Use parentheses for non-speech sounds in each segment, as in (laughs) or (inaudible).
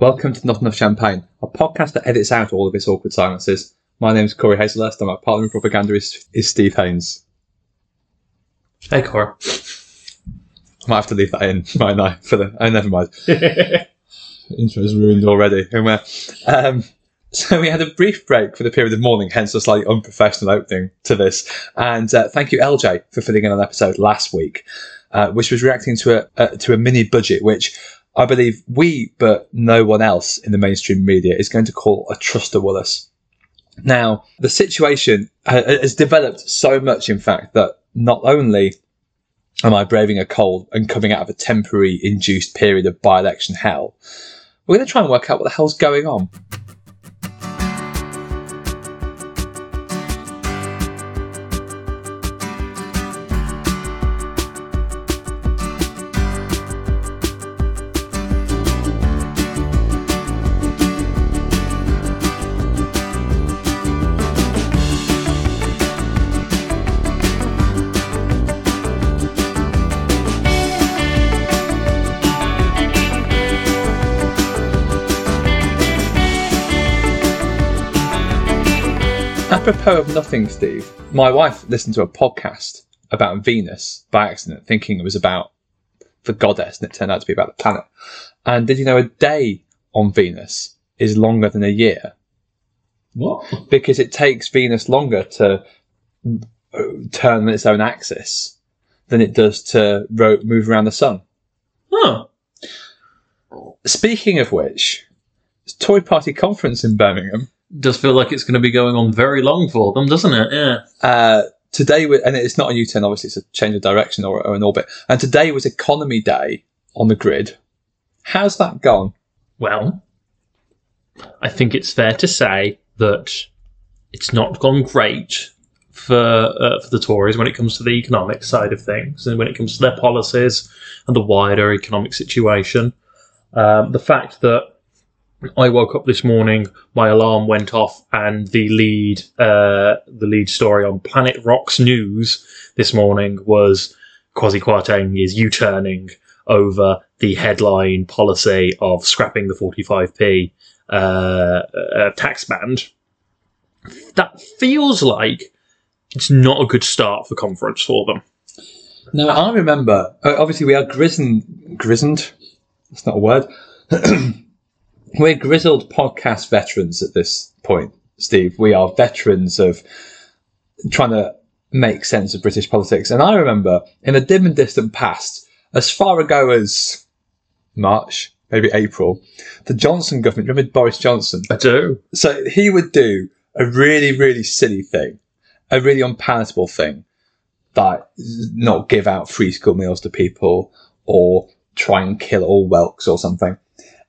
Welcome to Not Enough Champagne, a podcast that edits out all of its awkward silences. My name is Corey Hazelhurst and my partner in propaganda is, is Steve Haynes. Hey, Cora. I might have to leave that in, (laughs) might I? For the oh, never mind. (laughs) Intro is ruined already. Um, so we had a brief break for the period of mourning, hence a slightly unprofessional opening to this. And uh, thank you, LJ, for filling in an episode last week, uh, which was reacting to a uh, to a mini budget, which I believe we, but no one else in the mainstream media, is going to call a Truster Willis. Now, the situation has developed so much, in fact, that not only am I braving a cold and coming out of a temporary induced period of by election hell, we're going to try and work out what the hell's going on. Apropos of nothing, Steve, my wife listened to a podcast about Venus by accident, thinking it was about the goddess, and it turned out to be about the planet. And did you know a day on Venus is longer than a year? What? Because it takes Venus longer to uh, turn on its own axis than it does to ro- move around the sun. Oh. Speaking of which, Tory Party Conference in Birmingham. Does feel like it's going to be going on very long for them, doesn't it? Yeah. Uh, today, we- and it's not a U-turn, obviously, it's a change of direction or, or an orbit. And today was Economy Day on the grid. How's that gone? Well, I think it's fair to say that it's not gone great for uh, for the Tories when it comes to the economic side of things and when it comes to their policies and the wider economic situation. Um, the fact that I woke up this morning, my alarm went off, and the lead uh, the lead story on Planet Rock's News this morning was Kwasi Kwarteng is U-turning over the headline policy of scrapping the 45p uh, uh, tax band. That feels like it's not a good start for conference for them. Now, I remember, obviously, we are grizzled. Grizzled? That's not a word. (clears throat) We're grizzled podcast veterans at this point, Steve. We are veterans of trying to make sense of British politics. And I remember in a dim and distant past, as far ago as March, maybe April, the Johnson government, remember Boris Johnson? I do. So he would do a really, really silly thing, a really unpalatable thing, like not give out free school meals to people or try and kill all whelks or something.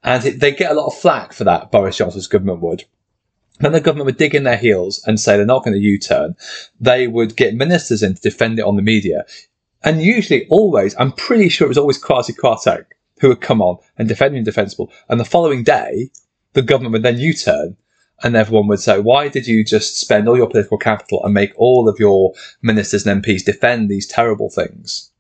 And they get a lot of flack for that, Boris Johnson's government would. Then the government would dig in their heels and say they're not going to U-turn. They would get ministers in to defend it on the media. And usually, always, I'm pretty sure it was always Kwasi Kwarteng who would come on and defend the indefensible. And the following day, the government would then U-turn and everyone would say, why did you just spend all your political capital and make all of your ministers and MPs defend these terrible things?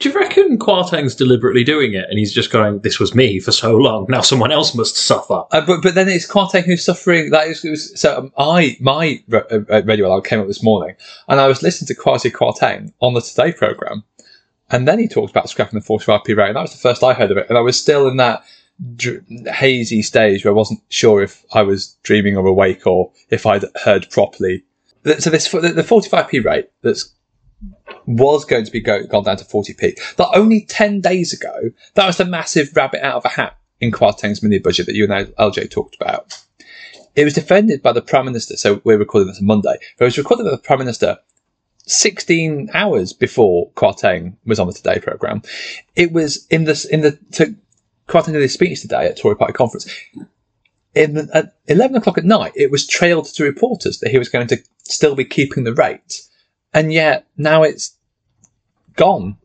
Do you reckon Kwarteng's deliberately doing it and he's just going, this was me for so long, now someone else must suffer? Uh, but but then it's Kwarteng who's suffering. That is, was, so um, I my uh, radio alarm came up this morning, and I was listening to Kwasi Kwarteng on the Today program, and then he talked about scrapping the 45p rate, and that was the first I heard of it, and I was still in that dr- hazy stage where I wasn't sure if I was dreaming or awake or if I'd heard properly. So this the 45p rate that's was going to be go, gone down to 40p. That only 10 days ago, that was the massive rabbit out of a hat in Kwarteng's mini budget that you and LJ talked about. It was defended by the Prime Minister, so we're recording this on Monday, but it was recorded by the Prime Minister 16 hours before Kwarteng was on the Today programme. It was in the, in the, to Kwarteng did his speech today at Tory Party conference. In at 11 o'clock at night, it was trailed to reporters that he was going to still be keeping the rate. And yet now it's gone.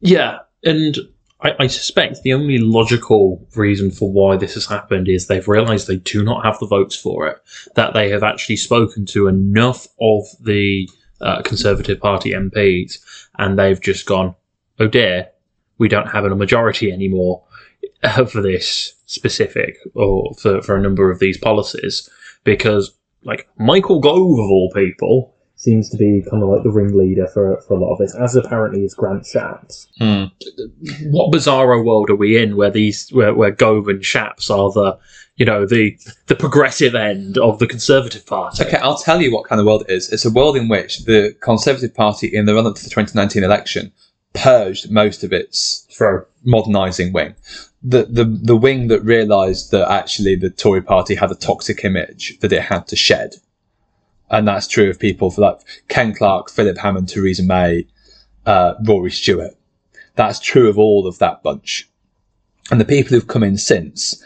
Yeah, and I, I suspect the only logical reason for why this has happened is they've realised they do not have the votes for it, that they have actually spoken to enough of the uh, Conservative Party MPs, and they've just gone, oh dear, we don't have a majority anymore. for this specific or for, for a number of these policies because, like, Michael Gove, of all people, seems to be kind of like the ringleader for, for a lot of this, as apparently is Grant Shapps. Hmm. What bizarro world are we in where these where, where Gove and Shapps are the you know the the progressive end of the Conservative Party? Okay, I'll tell you what kind of world it is. It's a world in which the Conservative Party, in the run up to the 2019 election, purged most of its Throw. modernising wing. The, the the wing that realised that actually the Tory party had a toxic image that it had to shed. And that's true of people for like Ken Clarke, Philip Hammond, Theresa May, uh, Rory Stewart. That's true of all of that bunch. And the people who've come in since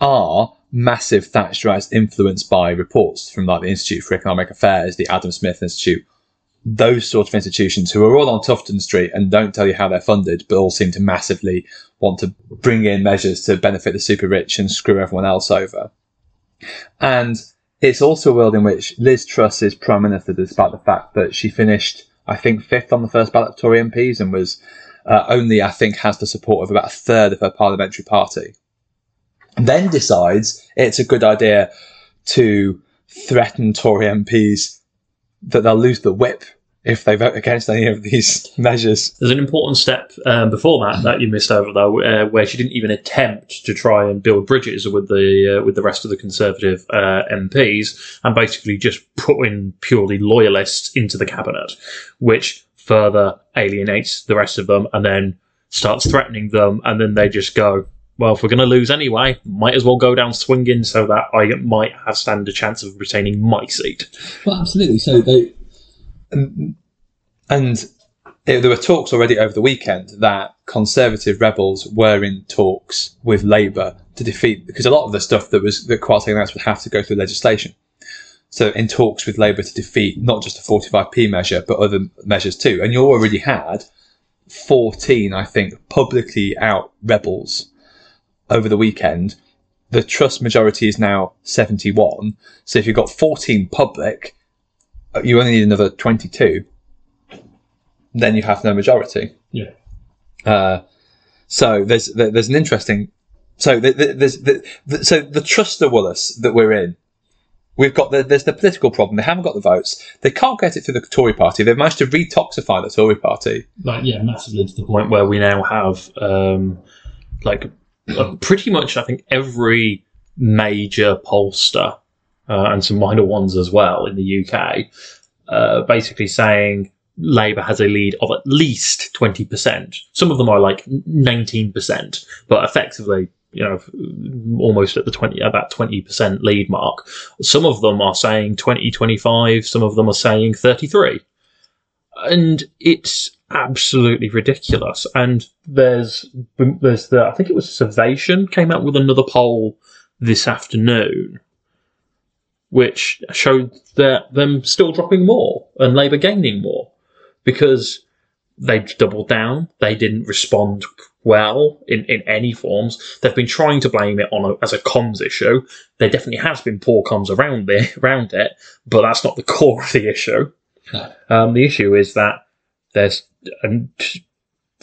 are massive Thatcherites influenced by reports from like the Institute for Economic Affairs, the Adam Smith Institute, those sort of institutions who are all on Tufton Street and don't tell you how they're funded, but all seem to massively want to bring in measures to benefit the super rich and screw everyone else over. And it's also a world in which Liz Truss is Prime Minister despite the fact that she finished, I think, fifth on the first ballot of Tory MPs and was uh, only, I think, has the support of about a third of her parliamentary party. Then decides it's a good idea to threaten Tory MPs that they'll lose the whip if they vote against any of these (laughs) measures. There's an important step um, before that that you missed over though, uh, where she didn't even attempt to try and build bridges with the uh, with the rest of the Conservative uh, MPs, and basically just put in purely loyalists into the cabinet, which further alienates the rest of them, and then starts threatening them, and then they just go. Well, if we're going to lose anyway, might as well go down swinging so that I might have stand a chance of retaining my seat. Well, absolutely. So they and, there were talks already over the weekend that Conservative rebels were in talks with Labour to defeat because a lot of the stuff that was that Kwarteng announced would have to go through legislation. So in talks with Labour to defeat not just a 45p measure but other measures too. And you already had 14, I think, publicly out rebels over the weekend. The trust majority is now 71. So if you've got 14 public, you only need another 22, then you have no majority. Yeah. Uh, so there's there's an interesting. So th- th- there's the, the, so the trust of Willis that we're in. We've got the, there's the political problem. They haven't got the votes. They can't get it through the Tory party. They've managed to retoxify the Tory party. like yeah, massively to the point where we now have um, like uh, pretty much I think every major pollster uh, and some minor ones as well in the UK, uh, basically saying Labour has a lead of at least twenty percent. Some of them are like nineteen percent, but effectively. You know, almost at the twenty, about twenty percent lead mark. Some of them are saying 20, 25. Some of them are saying thirty-three and it's absolutely ridiculous. And there's there's the I think it was Survation came out with another poll this afternoon, which showed that them still dropping more and Labour gaining more because they doubled down. They didn't respond well in, in any forms. They've been trying to blame it on a, as a comms issue. There definitely has been poor comms around it, (laughs) around it, but that's not the core of the issue. Um, the issue is that there's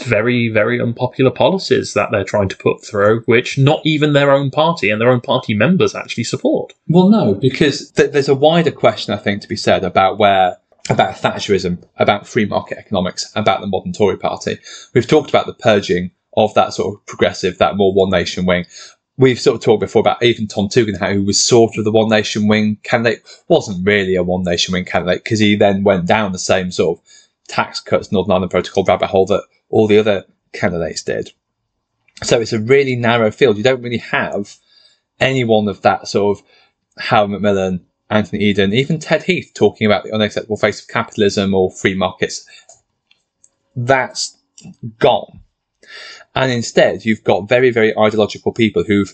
very, very unpopular policies that they're trying to put through, which not even their own party and their own party members actually support. Well, no, because th- there's a wider question I think to be said about where about Thatcherism, about free market economics, about the modern Tory party. We've talked about the purging of that sort of progressive, that more one nation wing. We've sort of talked before about even Tom Tugendhat, who was sort of the one nation wing candidate, wasn't really a one nation wing candidate because he then went down the same sort of tax cuts, Northern Ireland Protocol rabbit hole that all the other candidates did. So it's a really narrow field. You don't really have anyone of that sort of Harold Macmillan, Anthony Eden, even Ted Heath talking about the unacceptable face of capitalism or free markets. That's gone. And instead, you've got very, very ideological people who've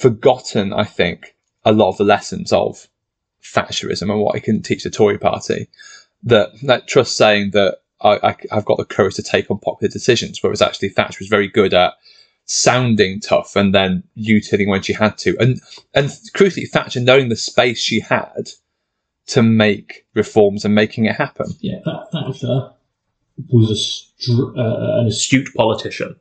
forgotten, I think, a lot of the lessons of Thatcherism and what it can teach the Tory party. That, that Truss saying that I, I've got the courage to take unpopular decisions, whereas actually Thatcher was very good at sounding tough and then U-turning when she had to. And, and crucially, Thatcher knowing the space she had to make reforms and making it happen. Yeah, that, Thatcher was a str- uh, an astute politician.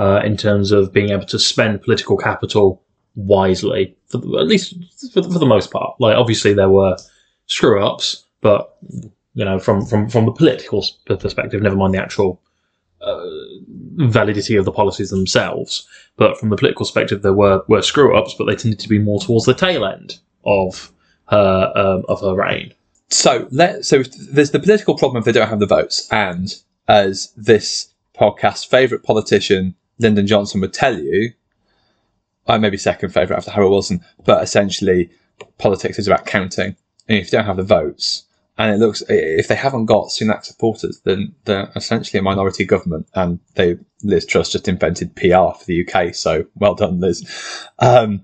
uh, in terms of being able to spend political capital wisely, for at least for, for the most part. Like obviously there were screw ups, but you know from from from the political perspective, never mind the actual uh, validity of the policies themselves. But from the political perspective, there were were screw ups, but they tended to be more towards the tail end of her um, of her reign. So let so there's the political problem if they don't have the votes, and as this podcast's favourite politician, Lyndon Johnson, would tell you, I may be second favourite after Harold Wilson, but essentially politics is about counting, and if you don't have the votes, and it looks if they haven't got Sunak supporters, then they're essentially a minority government, and they Liz Truss just invented PR for the UK, so well done, Liz. Um,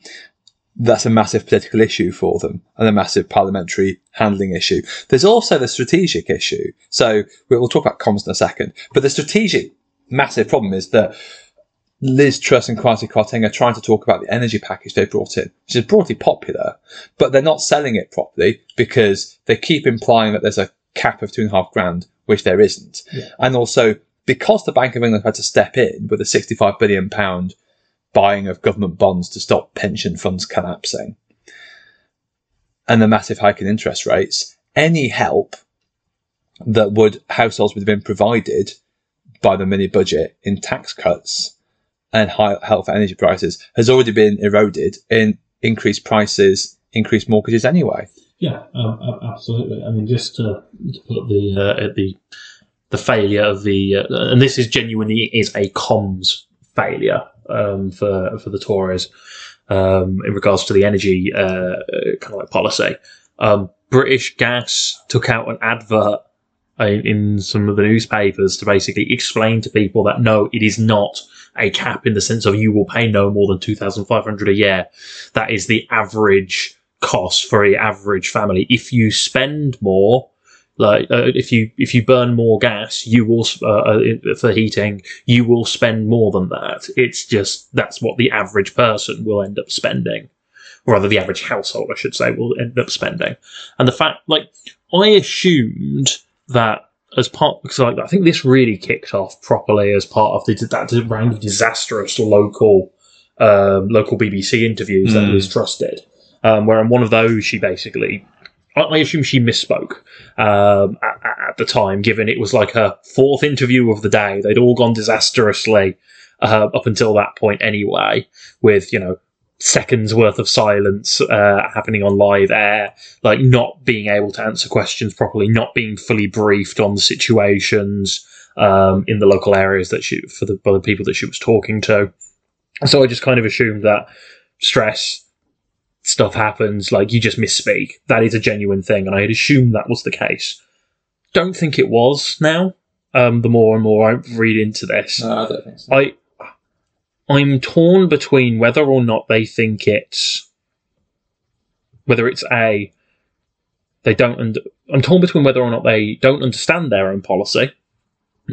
that's a massive political issue for them and a massive parliamentary handling issue. There's also the strategic issue. So we'll talk about comms in a second, but the strategic massive problem is that Liz Truss and Kwasi Kwarteng are trying to talk about the energy package they brought in, which is broadly popular, but they're not selling it properly because they keep implying that there's a cap of two and a half grand, which there isn't. And also because the Bank of England had to step in with a 65 billion pound buying of government bonds to stop pension funds collapsing and the massive hike in interest rates, any help that would households would have been provided by the mini budget in tax cuts and high health energy prices has already been eroded in increased prices, increased mortgages anyway. Yeah, um, absolutely. I mean, just to, to put the uh, the the failure of the uh, and this is genuinely is a comms failure um, for for the Tories um, in regards to the energy uh, kind of like policy. Um, British Gas took out an advert in, in some of the newspapers to basically explain to people that no, it is not a cap in the sense of you will pay no more than two thousand five hundred a year. That is the average cost for a average family. If you spend more, like uh, if you if you burn more gas, you will uh, uh, for heating, you will spend more than that. It's just that's what the average person will end up spending, or rather, the average household, I should say, will end up spending. And the fact, like, I assumed that as part because like, I think this really kicked off properly as part of the, that round of disastrous local um, local BBC interviews that Mm. Liz Truss did, um, where in one of those she basically. I- I assume she misspoke um, at, at- at the time, given it was like her fourth interview of the day. They'd all gone disastrously uh, up until that point, anyway, with you know seconds worth of silence uh, happening on live air, like not being able to answer questions properly, not being fully briefed on the situations um, in the local areas that she for the by the people that she was talking to. So I just kind of assumed that stress stuff happens, like you just misspeak. That is a genuine thing, and I had assumed that was the case. Don't think it was now. Um, the more and more I read into this, I don't think so. I I'm torn between whether or not they think it's whether it's a they don't und- I'm torn between whether or not they don't understand their own policy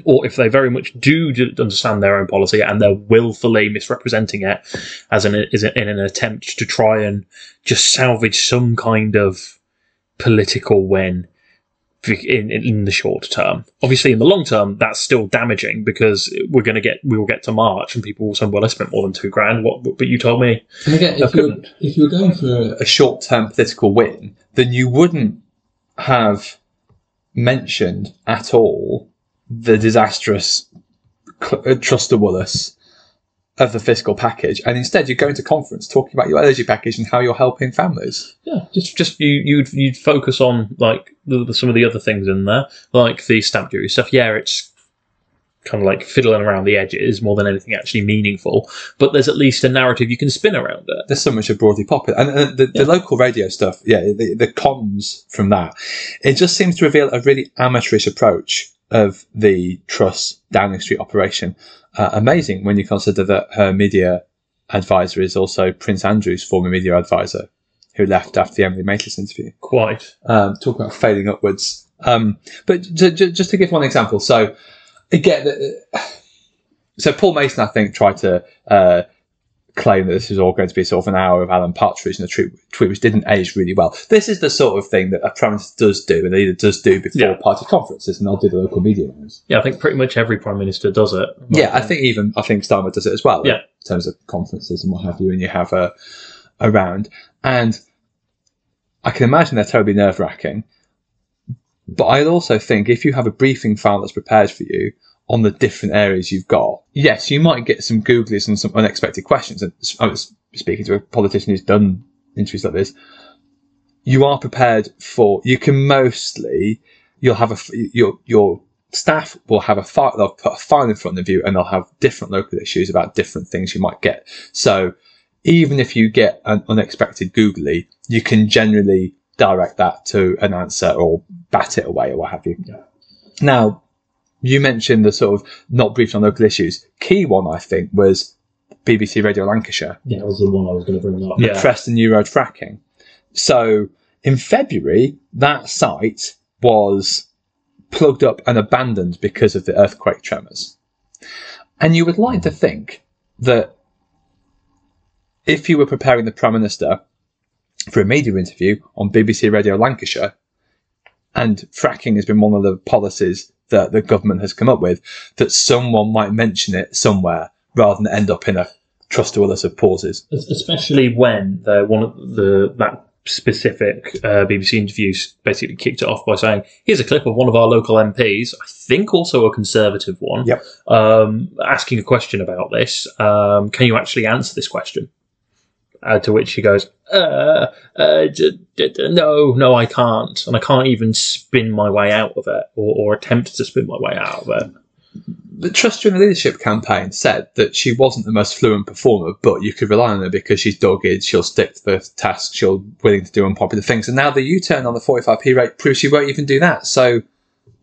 or if they very much do understand their own policy and they're willfully misrepresenting it as an is in an attempt to try and just salvage some kind of political win in, in the short term. Obviously, in the long term, that's still damaging because we're going to get we will get to March and people will say, "Well, I spent more than two grand." What? But you told me And again, if you're, if you're going for a short term political win, then you wouldn't have mentioned at all the disastrous cl- uh, trusterwullis of the fiscal package, and instead you go into conference talking about your energy package and how you're helping families. Yeah, just just you you'd you'd focus on like the, the, some of the other things in there, like the stamp duty stuff. Yeah, it's kind of like fiddling around the edges more than anything actually meaningful. But there's at least a narrative you can spin around it. There's so much of broadly popular, and uh, the, Yeah. the local radio stuff. Yeah, the, the comms from that, it just seems to reveal a really amateurish approach of the Truss Downing Street operation. Uh, amazing when you consider that her media advisor is also Prince Andrew's former media advisor, who left after the Emily Maitlis interview. Quite. Um, talk about failing upwards. Um, but j- j- just to give one example, so again, uh, (sighs) so Paul Mason, I think, tried to uh, claim that this is all going to be sort of an hour of Alan Partridge and a tweet, tweet which didn't age really well. This is the sort of thing that a prime minister does do, and either does do before Yeah. party conferences, and they'll do the local media rounds. Yeah, I think pretty much every prime minister does it. Yeah, I think even I think Starmer does it as well. Yeah. in terms of conferences and what have you, and you have uh, a a round, and I can imagine they're terribly nerve wracking. But I also think if you have a briefing file that's prepared for you on the different areas you've got, yes, you might get some googlies and some unexpected questions. And I was speaking to a politician who's done interviews like this. You are prepared for. You can mostly. You'll have a Your your staff will have a file. They'll put a file in front of you, and they'll have different local issues about different things you might get. So even if you get an unexpected googly, you can generally direct that to an answer or bat it away or what have you. Now, you mentioned the sort of not briefed on local issues. Key one, I think, was BBC Radio Lancashire, Yeah, that was the one I was going to bring up. Yeah. Preston New Road fracking. So in February, that site was plugged up and abandoned because of the earthquake tremors. And you would like to think that if you were preparing the Prime Minister for a media interview on BBC Radio Lancashire, and fracking has been one of the policies that the government has come up with, that someone might mention it somewhere rather than end up in a trust to others of pauses. Especially when the one of the that specific uh, BBC interviews basically kicked it off by saying, "Here's a clip of one of our local MPs, I think also a Conservative one, Yep. um, asking a question about this. Um, can you actually answer this question?" Uh, to which he goes, uh, uh, d- d- d- "No, no, I can't, and I can't even spin my way out of it, or, or attempt to spin my way out of it." the Trust During the Leadership campaign said that she wasn't the most fluent performer, but you could rely on her because she's dogged, she'll stick to the task, she'll willing to do unpopular things. And now the U turn on the 45p rate proves she won't even do that. So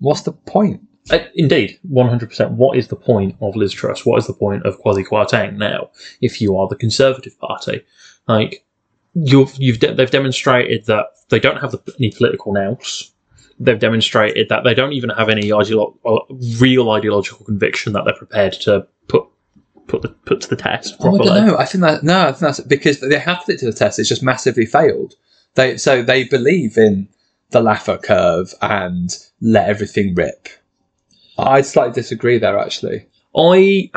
what's the point? Uh, indeed, one hundred percent. What is the point of Liz Truss? What is the point of Kwasi Kwarteng now? If you are the Conservative Party, like you've you've de- they've demonstrated that they don't have the, any political nous. They've demonstrated that they don't even have any ideolo- uh, real ideological conviction that they're prepared to put put the, put to the test Oh, I don't know. I think that no, I think that's because they have put it to the test. It's just massively failed. They so they believe in the Laffer curve and let everything rip. I'd slightly disagree there, actually. I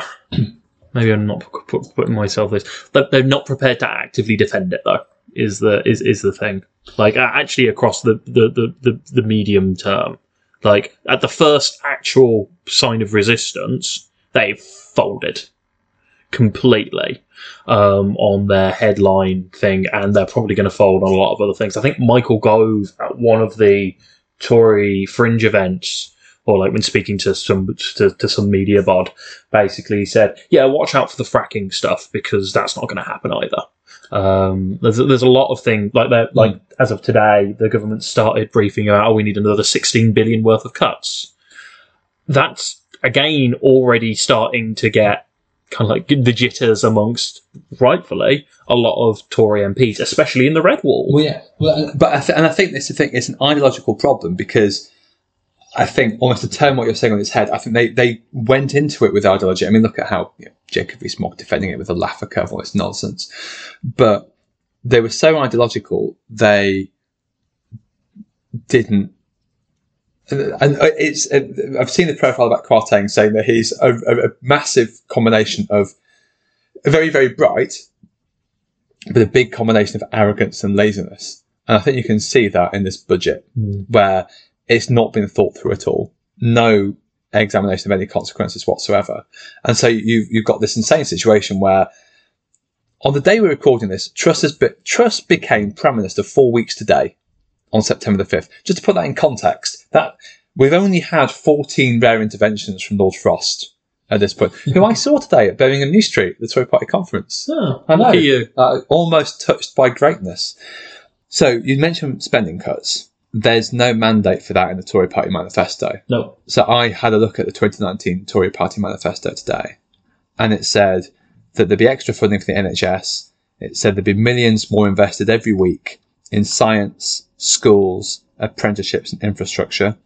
maybe I'm not pu- pu- putting myself this. They're not prepared to actively defend it though. Is the is is the thing like actually across the the, the the the medium term, like at the first actual sign of resistance, they folded completely um, on their headline thing, and they're probably going to fold on a lot of other things. I think Michael Gove at one of the Tory fringe events, or like when speaking to some to, to some media bod, basically said, "Yeah, watch out for the fracking stuff because that's not going to happen either." Um, there's there's a lot of things like that. Like as of today, the government started briefing about, "Oh, we need another 16 billion worth of cuts." That's again already starting to get kind of like the jitters amongst rightfully a lot of Tory MPs, especially in the red wall. Well, yeah, well, but I th- and I think this, I think it's an ideological problem because I think almost to turn what you're saying on its head, I think they, they went into it with ideology. I mean, look at how you know, Jacob Rees-Mogg defending it with a Laffer curve, all this nonsense. But they were so ideological, they didn't. And it's I've seen the profile about Kwarteng saying that he's a, a, a massive combination of very very bright, but a big combination of arrogance and laziness. And I think you can see that in this budget Mm. where it's not been thought through at all. No examination of any consequences whatsoever. And so you, you've got this insane situation where on the day we're recording this, Truss, has be, Truss became Prime Minister four weeks today on September the 5th. Just to put that in context, that we've only had 14 rare interventions from Lord Frost at this point, who I saw today at Birmingham New Street, the Tory Party conference Oh, I know. you. uh, almost touched by greatness. So you mentioned spending cuts. There's no mandate for that in the Tory Party manifesto. No. So I had a look at the 2019 Tory Party manifesto today, and it said that there'd be extra funding for the NHS. It said there'd be millions more invested every week in science, schools, apprenticeships, and infrastructure.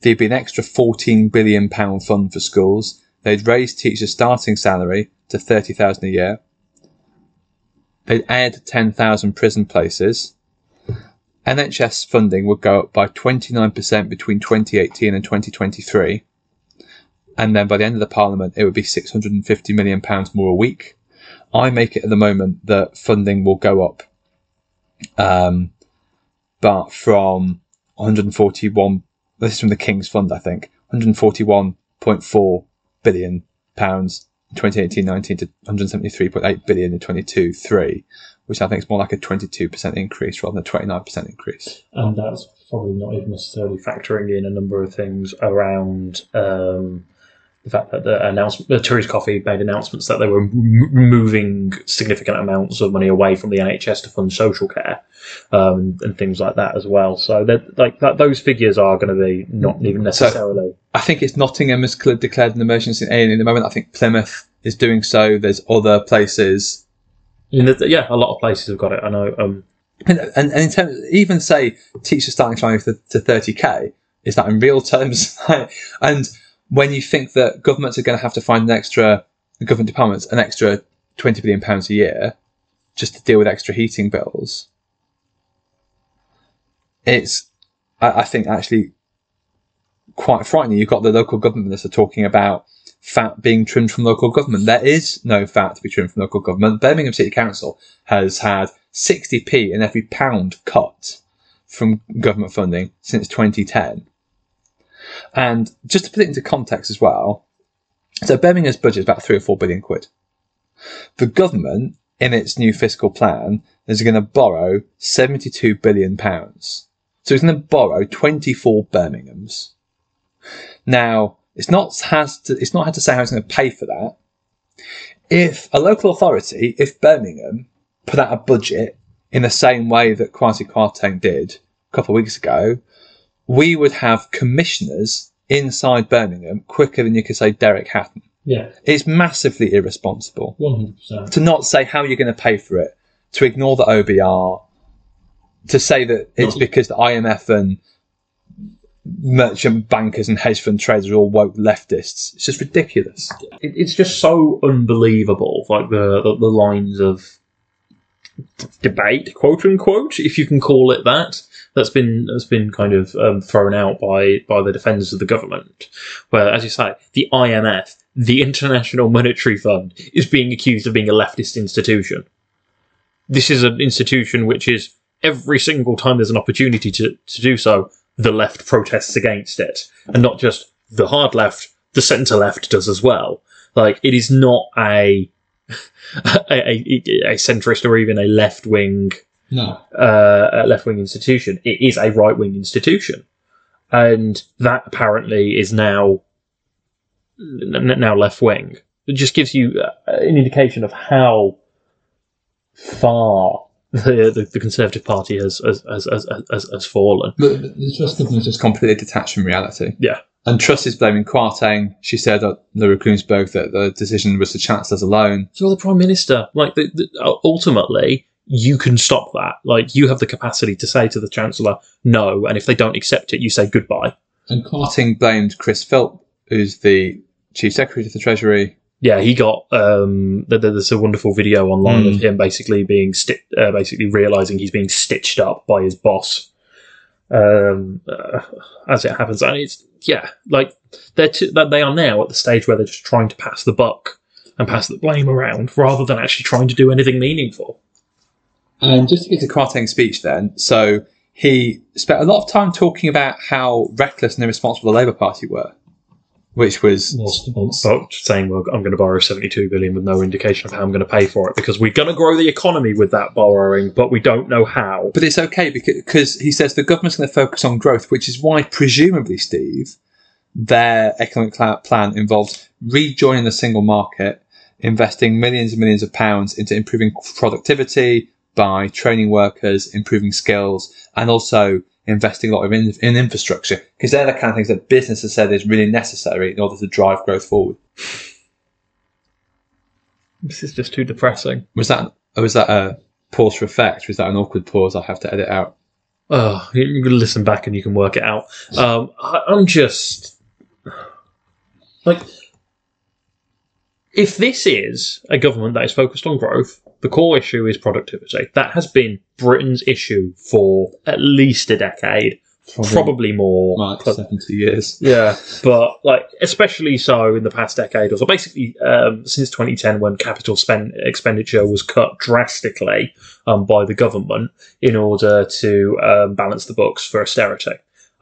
There'd be an extra 14 billion pound fund for schools. They'd raise teachers' starting salary to 30,000 a year. they'd add 10,000 prison places. NHS funding would go up by 29% between 2018 and 2023. And then by the end of the parliament, it would be 650 million pounds more a week. I make it at the moment that funding will go up, um, but from 141. This is from the King's Fund, I think. 141.4 billion pounds 2018-19 to 173.8 billion in 22-3, which I think is more like a 22% increase rather than a 29% increase. And that's probably not even necessarily factoring in a number of things around um, the fact that the announcement, the Theresa Coffey made announcements that they were m- moving significant amounts of money away from the NHS to fund social care um, and things like that as well. So that like that, those figures are going to be not even necessarily. I think it's Nottingham has cl- declared an emergency in A at the moment. I think Plymouth is doing so. There's other places. Mean, yeah, a lot of places have got it. I know. Um, And, and, and in terms, even say teachers starting to, to 30k, is that in real terms? (laughs) and when you think that governments are going to have to find an extra, government departments, an extra 20 billion pounds a year just to deal with extra heating bills, it's, I, I think, actually quite frightening. You've got the local government that are talking about fat being trimmed from local government. There is no fat to be trimmed from local government. Birmingham City Council has had 60p in every pound cut from government funding since 2010. And just to put it into context as well, so Birmingham's budget is about three or four billion quid. The government, in its new fiscal plan, is going to borrow 72 billion pounds. So it's going to borrow 24 Birminghams. Now, it's not has to, it's not had to say how it's going to pay for that. If a local authority, if Birmingham put out a budget in the same way that Kwasi Kwarteng did a couple of weeks ago, we would have commissioners inside Birmingham quicker than you could say Derek Hatton. yeah, It's massively irresponsible one hundred percent. to not say how you're going to pay for it, to ignore the OBR, to say that it's because the IMF and merchant bankers and hedge fund traders are all woke leftists. It's just ridiculous. It, it's just so unbelievable. Like the the, the lines of debate, quote unquote, if you can call it that, that's been that's been kind of um, thrown out by by the defenders of the government. Where, as you say, the IMF, the International Monetary Fund, is being accused of being a leftist institution. This is an institution which is every single time there's an opportunity to, to do so, the left protests against it, and not just the hard left, the centre left does as well. Like it is not a (laughs) a, a, a centrist or even a left wing No. uh, left wing institution. It is a right wing institution, and that apparently is now n- now left wing. It just gives you uh, an indication of how far (laughs) the, the, the Conservative Party has has, has, has, has, fallen. The, the Truss government is just completely detached from reality. Yeah. And Truss is blaming Kwarteng. She said at Laura Kuenssberg that the decision was the Chancellor's alone. You're the Prime Minister. Like, the, the, ultimately, you can stop that. Like, you have the capacity to say to the Chancellor, no, and if they don't accept it, you say goodbye. And Kwarteng blamed Chris Philp, who's the Chief Secretary of the Treasury. Yeah, he got. Um, th- th- there's a wonderful video online Mm. of him basically being sti- uh, basically realizing he's being stitched up by his boss. Um, uh, as it happens, and it's yeah, like they're t- that they are now at the stage where they're just trying to pass the buck and pass the blame around rather than actually trying to do anything meaningful. And just to get to Kwarteng's speech then, so he spent a lot of time talking about how reckless and irresponsible the Labour Party were, which was But saying, well, I'm going to borrow 72 billion with no indication of how I'm going to pay for it because we're going to grow the economy with that borrowing, but we don't know how. But it's okay because, because he says the government's going to focus on growth, which is why, presumably, Steve, their economic plan involves rejoining the single market, investing millions and millions of pounds into improving productivity by training workers, improving skills, and also investing a lot of in, in infrastructure because they're the kind of things that business has said is really necessary in order to drive growth forward. This is just too depressing. Was that or was that a pause for effect? Was that an awkward pause I have to edit out? Oh, you can listen back and you can work it out. Um, I, I'm just like, if this is a government that is focused on growth, the core issue is productivity. That has been Britain's issue for at least a decade, probably, more. like But- 70 years. yeah, but like especially so in the past decade or so. Basically, um, since 2010, when capital spend expenditure was cut drastically um, by the government in order to um, balance the books for austerity.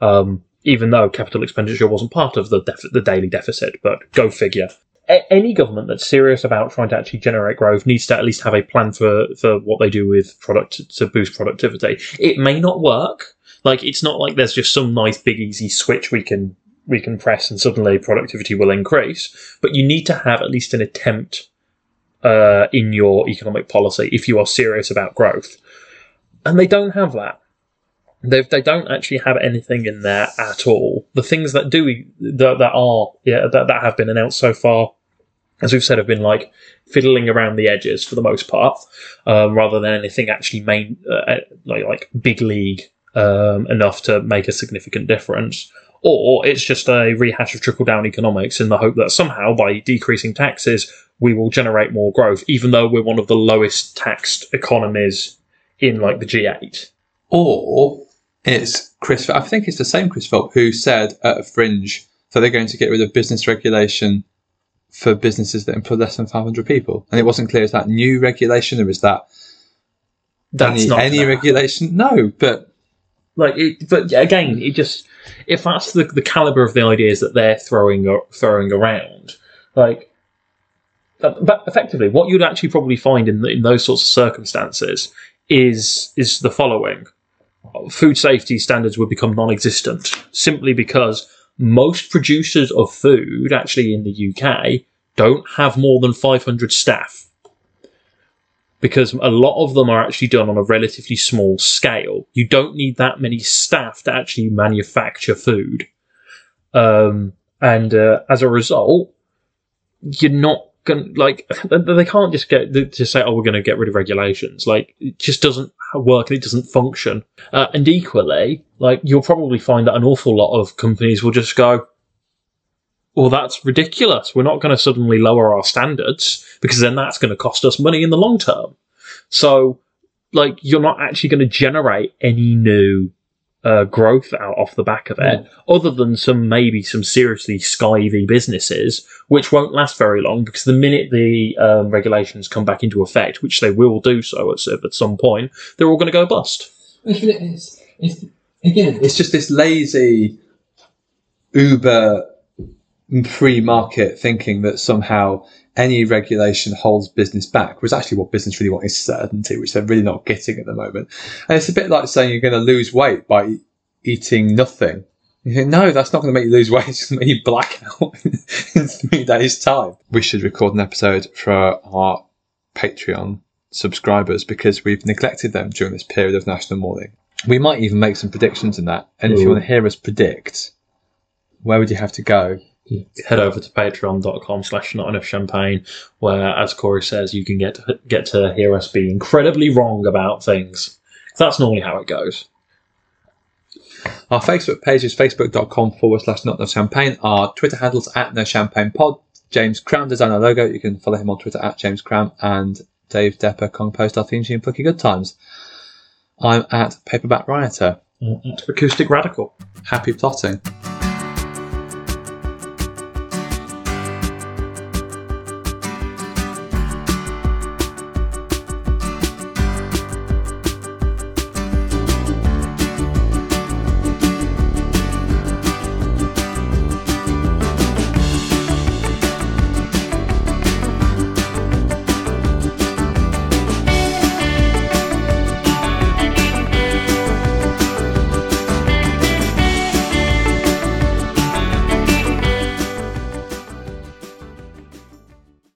Um, even though capital expenditure wasn't part of the def- the daily deficit, but go figure. A- any government that's serious about trying to actually generate growth needs to at least have a plan for, for what they do with product to boost productivity. It may not work. Like it's not like there's just some nice big easy switch we can we can press and suddenly productivity will increase. But you need to have at least an attempt uh, in your economic policy if you are serious about growth. And they don't have that. They they don't actually have anything in there at all. The things that do that, that are yeah that, that have been announced so far, as we've said, have been like fiddling around the edges for the most part, um, rather than anything actually main uh, like like big league um, enough to make a significant difference. Or it's just a rehash of trickle down economics in the hope that somehow by decreasing taxes we will generate more growth, even though we're one of the lowest taxed economies in like the G8. Or it's Chris, I think it's the same Chris Philp who said at a fringe that they're going to get rid of business regulation for businesses that employ less than 500 people. And it wasn't clear, is that new regulation or is that That's any, not any regulation? No, but like it, but again, it just if that's the, the caliber of the ideas that they're throwing a- throwing around, like. uh, But effectively, what you'd actually probably find in, in those sorts of circumstances is is the following: food safety standards would become non-existent simply because most producers of food, actually in the UK, don't have more than 500 staff because a lot of them are actually done on a relatively small scale. You don't need that many staff to actually manufacture food. Um, and uh, as a result, you're not to, like, they they can't just get, to say, oh, we're going to get rid of regulations. Like, it just doesn't work and it doesn't function. Uh, and equally, like, you'll probably find that an awful lot of companies will just go, well, that's ridiculous. We're not going to suddenly lower our standards because then that's going to cost us money in the long term. So, like, you're not actually going to generate any new uh, growth out off the back of it, other than some maybe some seriously skivy businesses, which won't last very long because the minute the um, regulations come back into effect, which they will do so at, at some point, they're all going to go bust. It's, it's, again, it's just this lazy uber free market thinking that somehow any regulation holds business back, was actually what business really want is certainty, which they're really not getting at the moment. And it's a bit like saying you're going to lose weight by e- eating nothing. You think, no, that's not going to make you lose weight. (laughs) It's going to make you black out (laughs) in three days' time. We should record an episode for our Patreon subscribers because we've neglected them during this period of national mourning. We might even make some predictions in that. And if you want to hear us predict, where would you have to go? Head over to patreon.com slash not enough champagne where as corey says you can get to, get to hear us be incredibly wrong about things that's normally how it goes Our Facebook page is facebook.com forward slash not enough champagne. Our Twitter handles at no champagne pod. James Cram designed our logo. You can follow him on Twitter at James Cram and Dave Depper composed our theme tune Plucky Good Times. I'm at Paperback Rioter. acoustic radical Happy plotting.